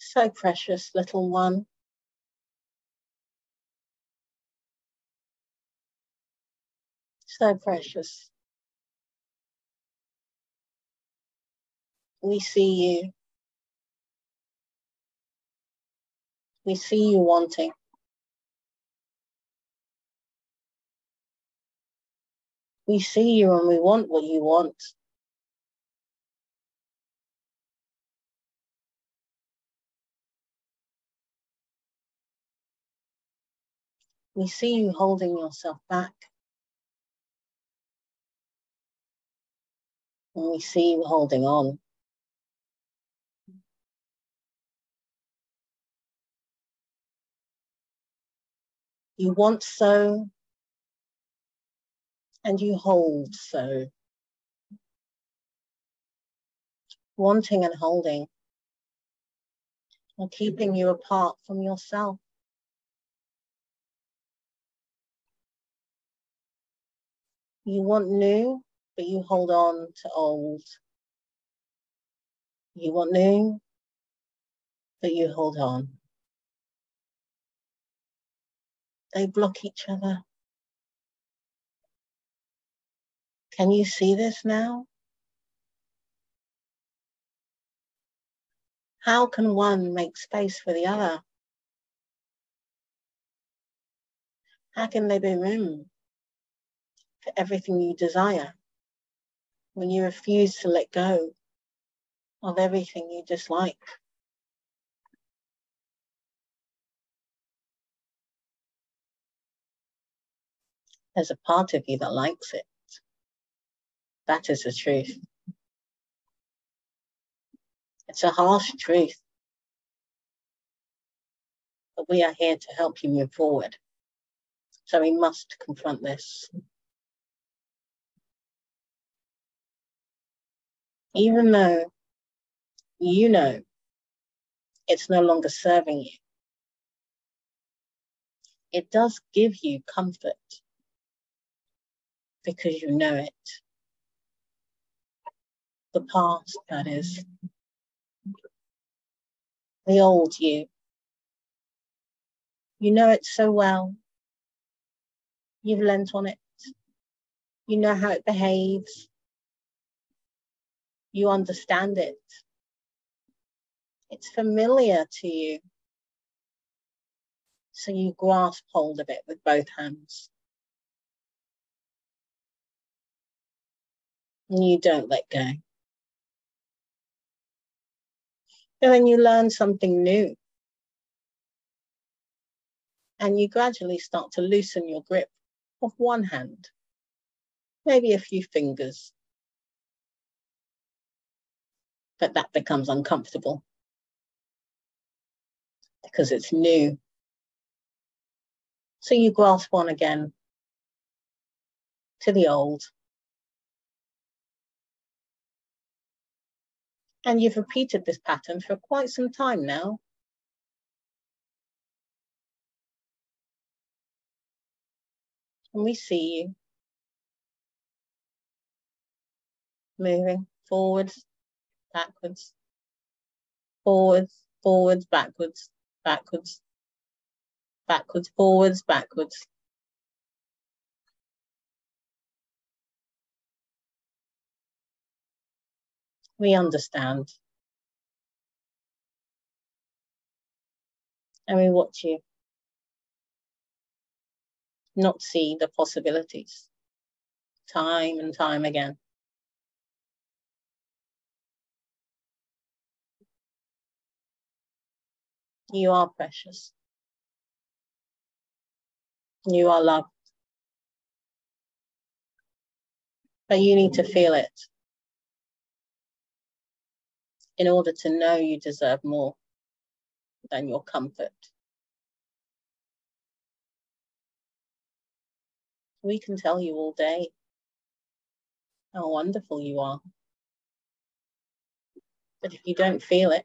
So precious, little one. So precious. We see you. We see you wanting. We see you and we want what you want. We see you holding yourself back. And we see you holding on. You want so, and you hold so. Wanting and holding are keeping you apart from yourself. You want new, but you hold on to old. You want new, but you hold on. They block each other. Can you see this now? How can one make space for the other? How can there be room for everything you desire when you refuse to let go of everything you dislike? There's a part of you that likes it. That is the truth. It's a harsh truth. But we are here to help you move forward. So we must confront this. Even though you know it's no longer serving you, it does give you comfort because you know it the past, that is. The old you. You know it so well. You've lent on it. You know how it behaves. You understand it. It's familiar to you. So you grasp hold of it with both hands. And you don't let go. And then you learn something new. And you gradually start to loosen your grip of one hand, maybe a few fingers. But that becomes uncomfortable because it's new. So you grasp on again to the old And you've repeated this pattern for quite some time now. And we see you moving forwards, backwards, forwards, forwards, backwards, backwards, backwards, forwards, backwards. we understand. And we watch you not see the possibilities time and time again. You are precious. You are loved. But you need to feel it in order to know you deserve more than your comfort. We can tell you all day how wonderful you are. But if you don't feel it,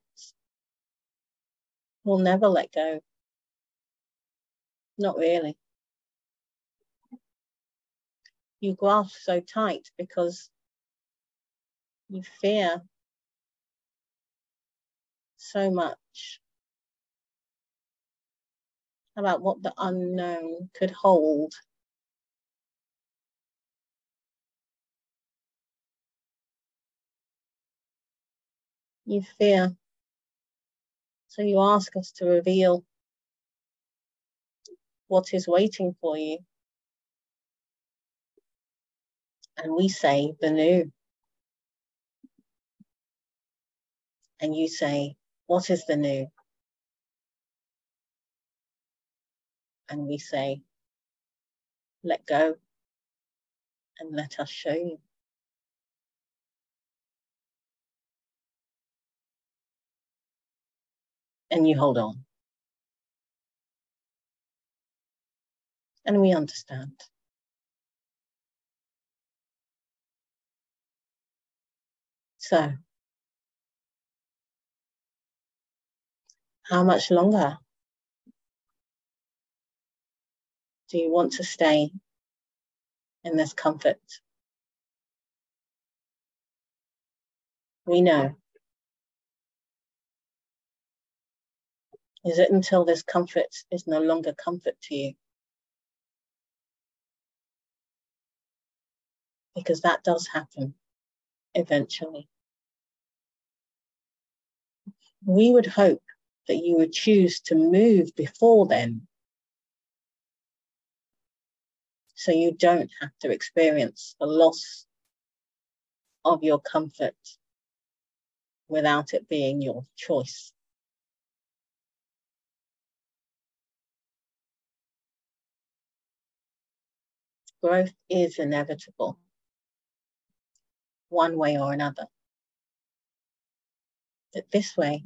we'll never let go. Not really. You grasp so tight because you fear so much about what the unknown could hold. You fear. So you ask us to reveal what is waiting for you. And we say the new. And you say, what is the new? And we say, let go and let us show you. And you hold on. And we understand. So, how much longer do you want to stay in this comfort? We know. Is it until this comfort is no longer comfort to you? Because that does happen eventually. We would hope that you would choose to move before then so you don't have to experience the loss of your comfort without it being your choice. Growth is inevitable, one way or another. But this way,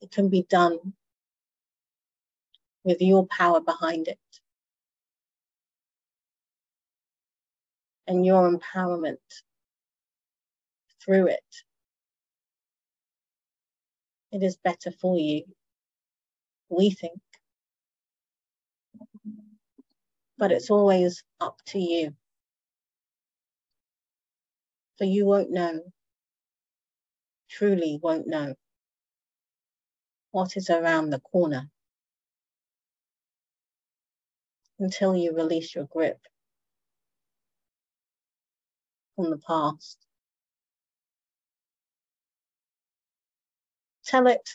it can be done with your power behind it. and your empowerment through it. It is better for you, we think. But it's always up to you. For you won't know, truly won't know what is around the corner until you release your grip from the past. Tell it,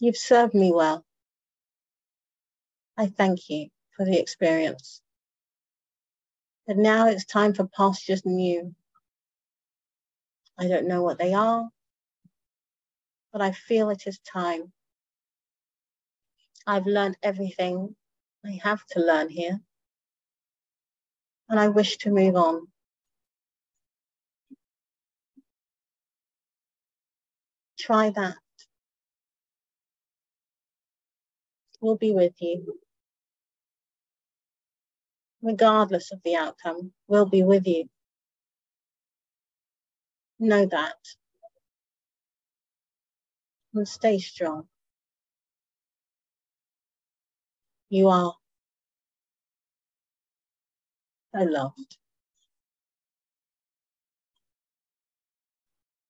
you've served me well. I thank you for the experience. But now it's time for pastures new. I don't know what they are, but I feel it is time. I've learned everything I have to learn here, and I wish to move on. Try that. We'll be with you. Regardless of the outcome, we'll be with you. Know that. And stay strong. You are so loved.